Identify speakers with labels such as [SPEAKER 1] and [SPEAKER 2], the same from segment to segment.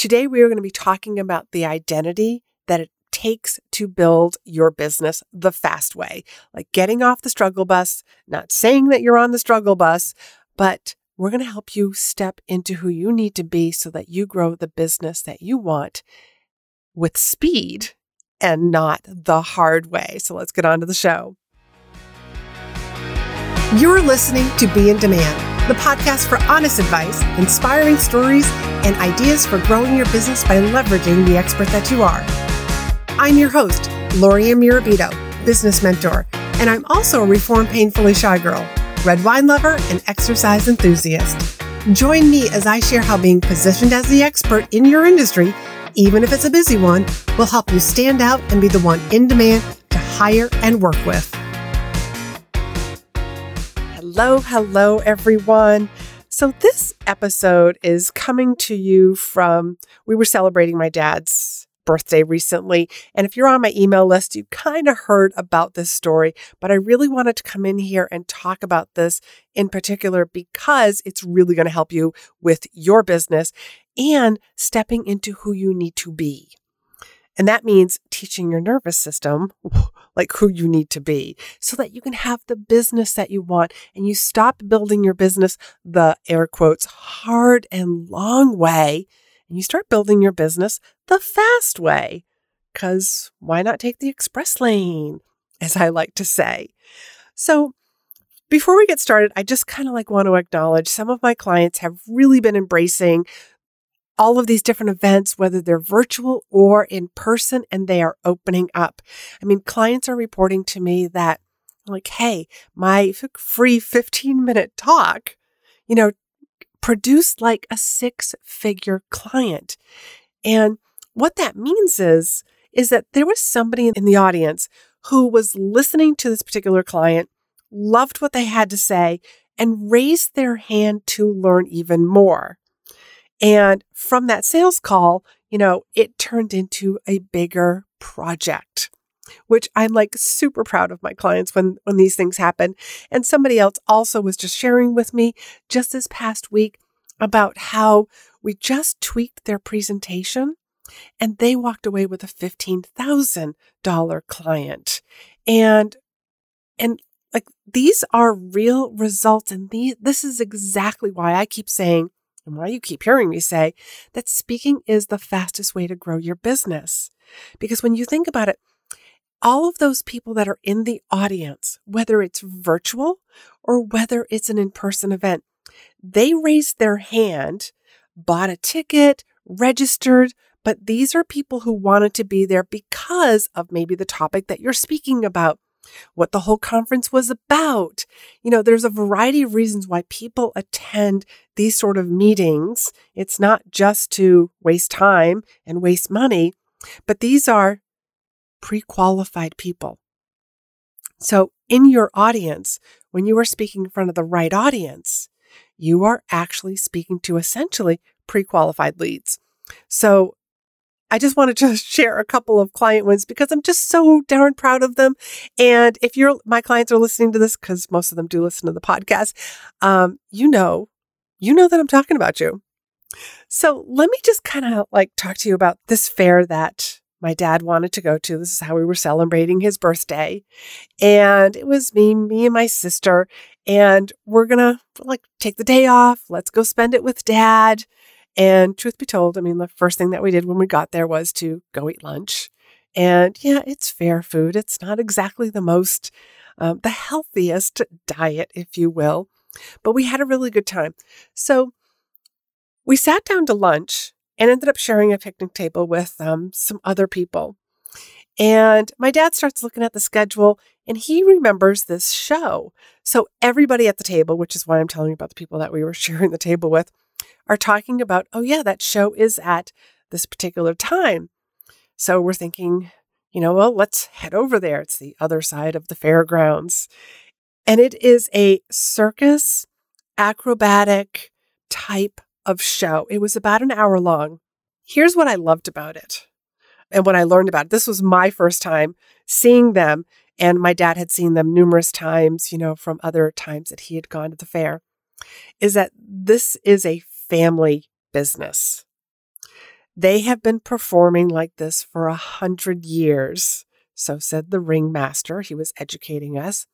[SPEAKER 1] Today, we are going to be talking about the identity that it takes to build your business the fast way, like getting off the struggle bus, not saying that you're on the struggle bus, but we're going to help you step into who you need to be so that you grow the business that you want with speed and not the hard way. So let's get on to the show. You're listening to Be in Demand, the podcast for honest advice, inspiring stories, and ideas for growing your business by leveraging the expert that you are. I'm your host, Loria Mirabito, business mentor, and I'm also a reformed painfully shy girl, red wine lover, and exercise enthusiast. Join me as I share how being positioned as the expert in your industry, even if it's a busy one, will help you stand out and be the one in demand to hire and work with. Hello, hello, everyone. So, this episode is coming to you from, we were celebrating my dad's birthday recently. And if you're on my email list, you kind of heard about this story, but I really wanted to come in here and talk about this in particular because it's really going to help you with your business and stepping into who you need to be. And that means teaching your nervous system like who you need to be so that you can have the business that you want and you stop building your business the air quotes hard and long way and you start building your business the fast way. Because why not take the express lane, as I like to say? So, before we get started, I just kind of like want to acknowledge some of my clients have really been embracing all of these different events, whether they're virtual or in person, and they are opening up. I mean, clients are reporting to me that, like, hey, my free 15 minute talk, you know, produced like a six figure client. And what that means is, is that there was somebody in the audience who was listening to this particular client, loved what they had to say, and raised their hand to learn even more. And from that sales call, you know, it turned into a bigger project which I'm like super proud of my clients when when these things happen. And somebody else also was just sharing with me just this past week about how we just tweaked their presentation and they walked away with a $15,000 client. And and like these are real results and the, this is exactly why I keep saying and why you keep hearing me say that speaking is the fastest way to grow your business. Because when you think about it, all of those people that are in the audience, whether it's virtual or whether it's an in person event, they raised their hand, bought a ticket, registered, but these are people who wanted to be there because of maybe the topic that you're speaking about, what the whole conference was about. You know, there's a variety of reasons why people attend these sort of meetings. It's not just to waste time and waste money, but these are pre qualified people. So, in your audience, when you are speaking in front of the right audience, you are actually speaking to essentially pre qualified leads. So, I just wanted to share a couple of client wins because I'm just so darn proud of them. And if you're my clients are listening to this, because most of them do listen to the podcast, um, you know, you know that I'm talking about you. So let me just kind of like talk to you about this fair that my dad wanted to go to. This is how we were celebrating his birthday. And it was me, me and my sister. And we're going to like take the day off. Let's go spend it with dad. And truth be told, I mean, the first thing that we did when we got there was to go eat lunch. And yeah, it's fair food. It's not exactly the most, um, the healthiest diet, if you will, but we had a really good time. So we sat down to lunch and ended up sharing a picnic table with um, some other people. And my dad starts looking at the schedule and he remembers this show. So everybody at the table, which is why I'm telling you about the people that we were sharing the table with, are talking about, oh, yeah, that show is at this particular time. So we're thinking, you know, well, let's head over there. It's the other side of the fairgrounds. And it is a circus acrobatic type of show. It was about an hour long. Here's what I loved about it and what I learned about it. This was my first time seeing them, and my dad had seen them numerous times, you know, from other times that he had gone to the fair. Is that this is a family business. They have been performing like this for a hundred years. So said the ringmaster. He was educating us.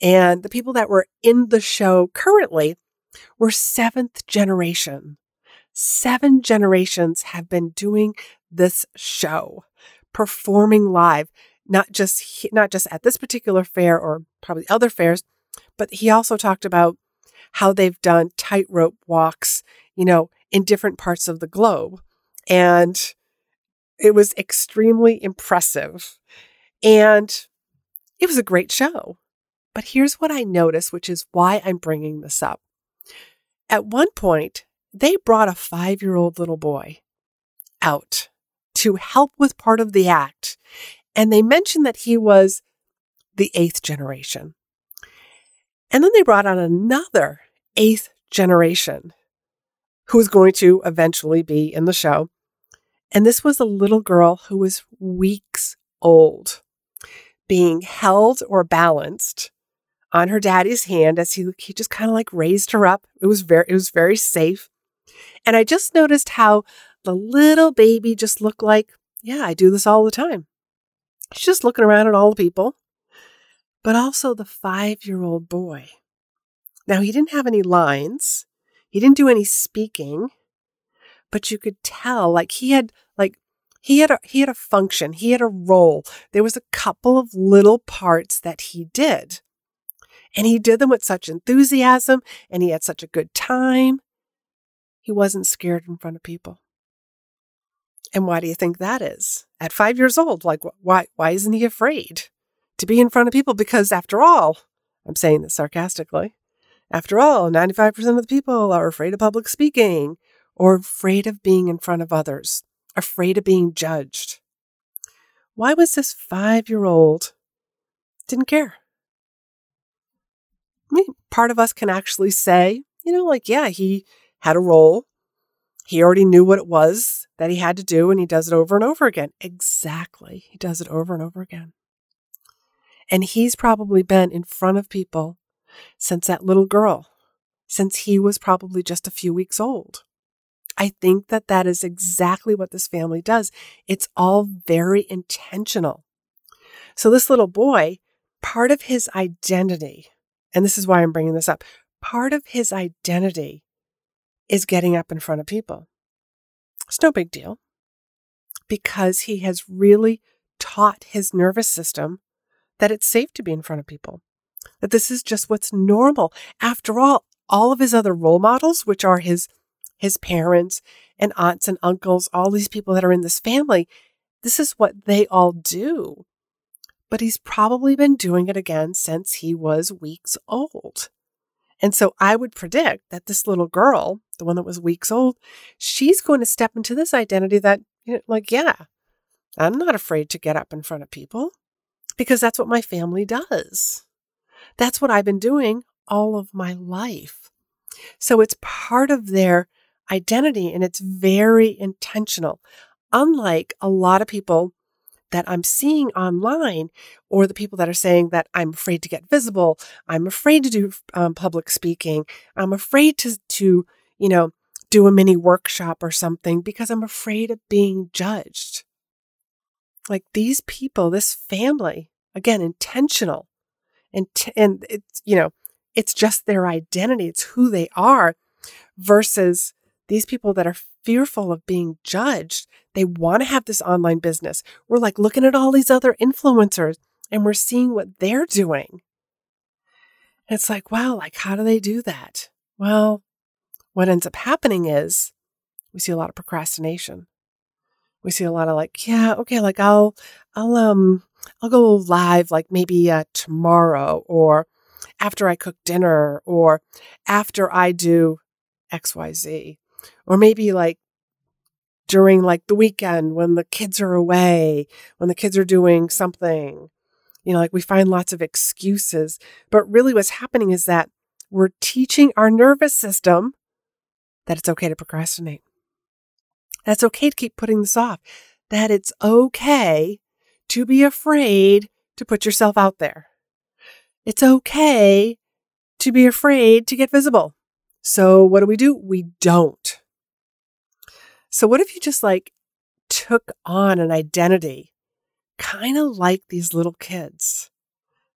[SPEAKER 1] And the people that were in the show currently were seventh generation. Seven generations have been doing this show, performing live, not just not just at this particular fair or probably other fairs, but he also talked about how they've done tightrope walks, you know, in different parts of the globe. And it was extremely impressive. And it was a great show. But here's what I noticed, which is why I'm bringing this up. At one point, they brought a five year old little boy out to help with part of the act. And they mentioned that he was the eighth generation. And then they brought on another eighth generation who was going to eventually be in the show. And this was a little girl who was weeks old, being held or balanced on her daddy's hand as he, he just kind of like raised her up. It was very, it was very safe. And I just noticed how the little baby just looked like, yeah, I do this all the time. She's just looking around at all the people, but also the five year old boy. Now, he didn't have any lines, he didn't do any speaking, but you could tell like he had, like, he had a he had a function, he had a role. There was a couple of little parts that he did. And he did them with such enthusiasm and he had such a good time. He wasn't scared in front of people. And why do you think that is? At five years old, like, why, why isn't he afraid to be in front of people? Because after all, I'm saying this sarcastically, after all, 95% of the people are afraid of public speaking or afraid of being in front of others, afraid of being judged. Why was this five year old didn't care? I mean, part of us can actually say, you know, like, yeah, he had a role. He already knew what it was that he had to do, and he does it over and over again. Exactly. He does it over and over again. And he's probably been in front of people since that little girl, since he was probably just a few weeks old. I think that that is exactly what this family does. It's all very intentional. So, this little boy, part of his identity, and this is why I'm bringing this up, part of his identity is getting up in front of people. It's no big deal because he has really taught his nervous system that it's safe to be in front of people, that this is just what's normal. After all, all of his other role models, which are his his parents and aunts and uncles, all these people that are in this family, this is what they all do. But he's probably been doing it again since he was weeks old. And so I would predict that this little girl, the one that was weeks old, she's going to step into this identity that, you know, like, yeah, I'm not afraid to get up in front of people because that's what my family does. That's what I've been doing all of my life. So it's part of their identity and it's very intentional. Unlike a lot of people that I'm seeing online, or the people that are saying that I'm afraid to get visible, I'm afraid to do um, public speaking, I'm afraid to to you know do a mini workshop or something because I'm afraid of being judged. Like these people, this family, again, intentional, and and it's you know it's just their identity, it's who they are, versus these people that are fearful of being judged. They want to have this online business. We're like looking at all these other influencers and we're seeing what they're doing. It's like, wow, like, how do they do that? Well, what ends up happening is we see a lot of procrastination. We see a lot of like, yeah, okay, like I'll, I'll, um, I'll go live like maybe uh, tomorrow or after I cook dinner or after I do XYZ or maybe like during like the weekend when the kids are away, when the kids are doing something. You know, like we find lots of excuses. But really, what's happening is that we're teaching our nervous system that it's okay to procrastinate. That's okay to keep putting this off. That it's okay to be afraid to put yourself out there. It's okay to be afraid to get visible. So, what do we do? We don't. So, what if you just like took on an identity, kind of like these little kids?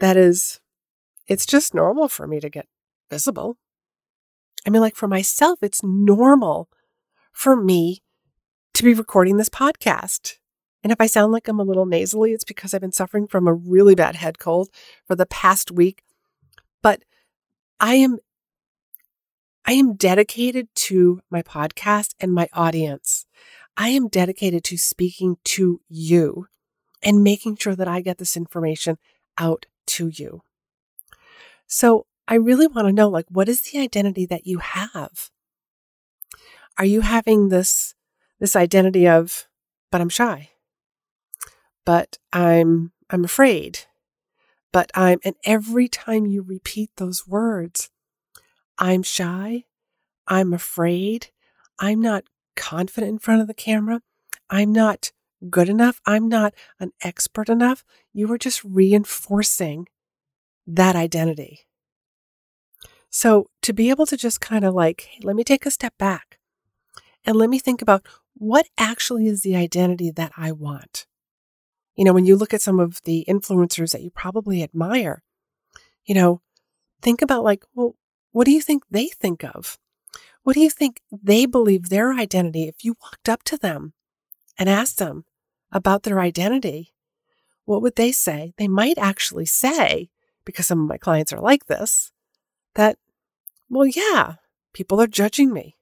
[SPEAKER 1] That is, it's just normal for me to get visible. I mean, like for myself, it's normal for me to be recording this podcast. And if I sound like I'm a little nasally, it's because I've been suffering from a really bad head cold for the past week. But I am I am dedicated to my podcast and my audience. I am dedicated to speaking to you and making sure that I get this information out to you. So I really want to know like what is the identity that you have? Are you having this this identity of but I'm shy. But I'm I'm afraid. But I'm and every time you repeat those words, I'm shy, I'm afraid, I'm not confident in front of the camera, I'm not good enough, I'm not an expert enough, you are just reinforcing that identity. So to be able to just kind of like, hey, let me take a step back and let me think about what actually is the identity that I want. You know, when you look at some of the influencers that you probably admire, you know, think about like, well, what do you think they think of? What do you think they believe their identity? If you walked up to them and asked them about their identity, what would they say? They might actually say, because some of my clients are like this, that, well, yeah, people are judging me.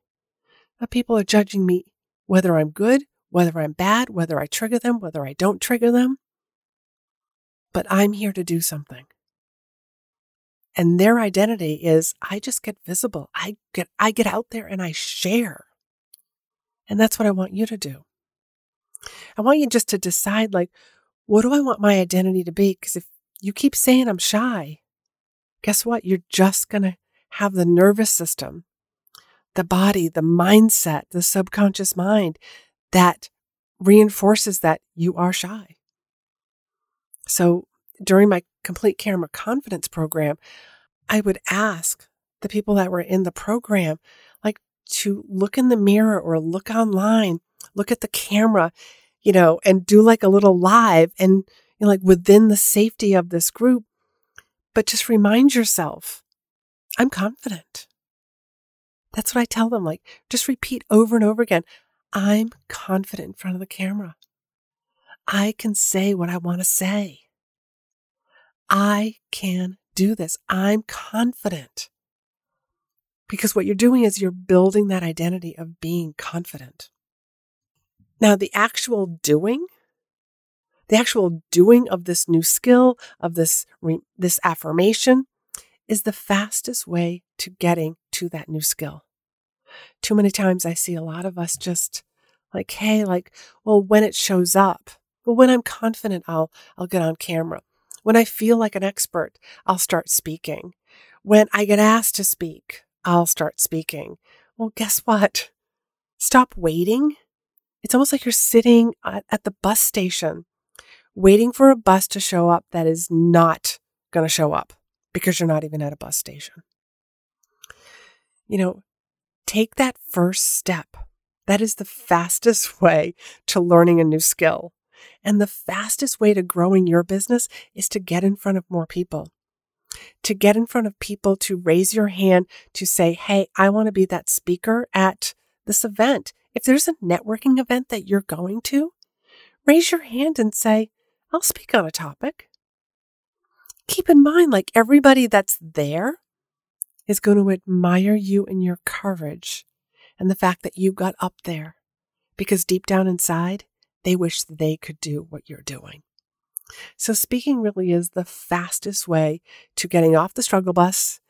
[SPEAKER 1] That people are judging me whether I'm good, whether I'm bad, whether I trigger them, whether I don't trigger them. But I'm here to do something. And their identity is I just get visible. I get I get out there and I share. And that's what I want you to do. I want you just to decide like what do I want my identity to be? Because if you keep saying I'm shy, guess what? You're just going to have the nervous system, the body, the mindset, the subconscious mind that reinforces that you are shy. So during my complete camera confidence program, I would ask the people that were in the program, like to look in the mirror or look online, look at the camera, you know, and do like a little live and you know, like within the safety of this group. But just remind yourself, I'm confident. That's what I tell them. Like, just repeat over and over again. I'm confident in front of the camera. I can say what I want to say. I can do this. I'm confident. Because what you're doing is you're building that identity of being confident. Now, the actual doing, the actual doing of this new skill, of this, this affirmation, is the fastest way to getting to that new skill. Too many times I see a lot of us just like, hey, like, well, when it shows up, well, when I'm confident, I'll, I'll get on camera. When I feel like an expert, I'll start speaking. When I get asked to speak, I'll start speaking. Well, guess what? Stop waiting. It's almost like you're sitting at, at the bus station waiting for a bus to show up that is not going to show up because you're not even at a bus station. You know, take that first step. That is the fastest way to learning a new skill. And the fastest way to growing your business is to get in front of more people. To get in front of people, to raise your hand, to say, Hey, I want to be that speaker at this event. If there's a networking event that you're going to, raise your hand and say, I'll speak on a topic. Keep in mind, like everybody that's there is going to admire you and your courage and the fact that you got up there because deep down inside, they wish they could do what you're doing. So, speaking really is the fastest way to getting off the struggle bus,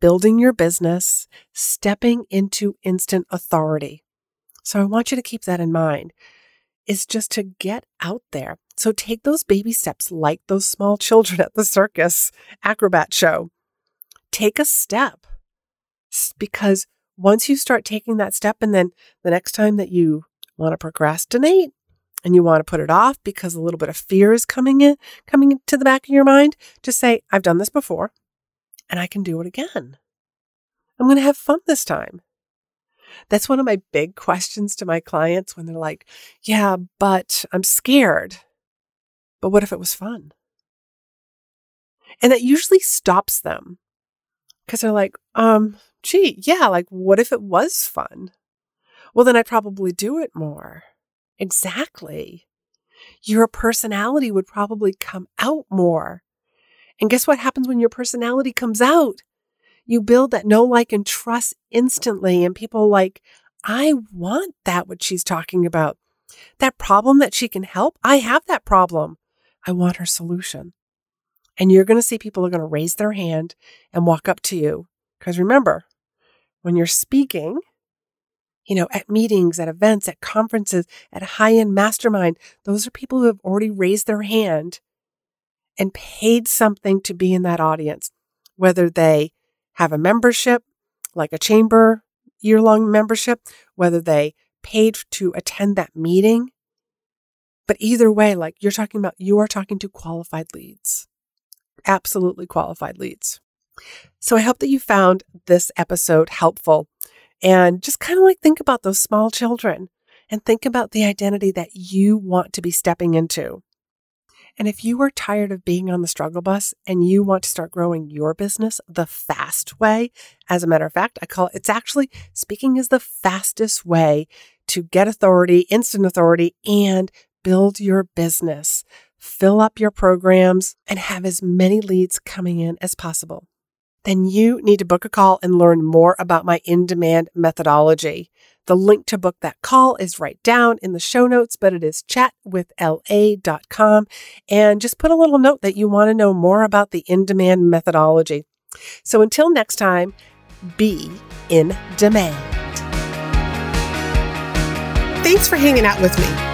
[SPEAKER 1] building your business, stepping into instant authority. So, I want you to keep that in mind is just to get out there. So, take those baby steps like those small children at the circus acrobat show. Take a step because once you start taking that step, and then the next time that you want to procrastinate, and you want to put it off because a little bit of fear is coming in, coming into the back of your mind, just say, I've done this before and I can do it again. I'm going to have fun this time. That's one of my big questions to my clients when they're like, Yeah, but I'm scared. But what if it was fun? And that usually stops them because they're like, um, gee, yeah, like what if it was fun? Well, then I'd probably do it more. Exactly. Your personality would probably come out more. And guess what happens when your personality comes out? You build that know, like, and trust instantly. And people like, I want that, what she's talking about. That problem that she can help, I have that problem. I want her solution. And you're going to see people are going to raise their hand and walk up to you. Because remember, when you're speaking, you know, at meetings, at events, at conferences, at high end mastermind, those are people who have already raised their hand and paid something to be in that audience, whether they have a membership, like a chamber year long membership, whether they paid to attend that meeting. But either way, like you're talking about, you are talking to qualified leads, absolutely qualified leads. So I hope that you found this episode helpful and just kind of like think about those small children and think about the identity that you want to be stepping into. And if you are tired of being on the struggle bus and you want to start growing your business the fast way, as a matter of fact, I call it, it's actually speaking is the fastest way to get authority, instant authority, and build your business. Fill up your programs and have as many leads coming in as possible. Then you need to book a call and learn more about my in demand methodology. The link to book that call is right down in the show notes, but it is chatwithla.com. And just put a little note that you want to know more about the in demand methodology. So until next time, be in demand. Thanks for hanging out with me.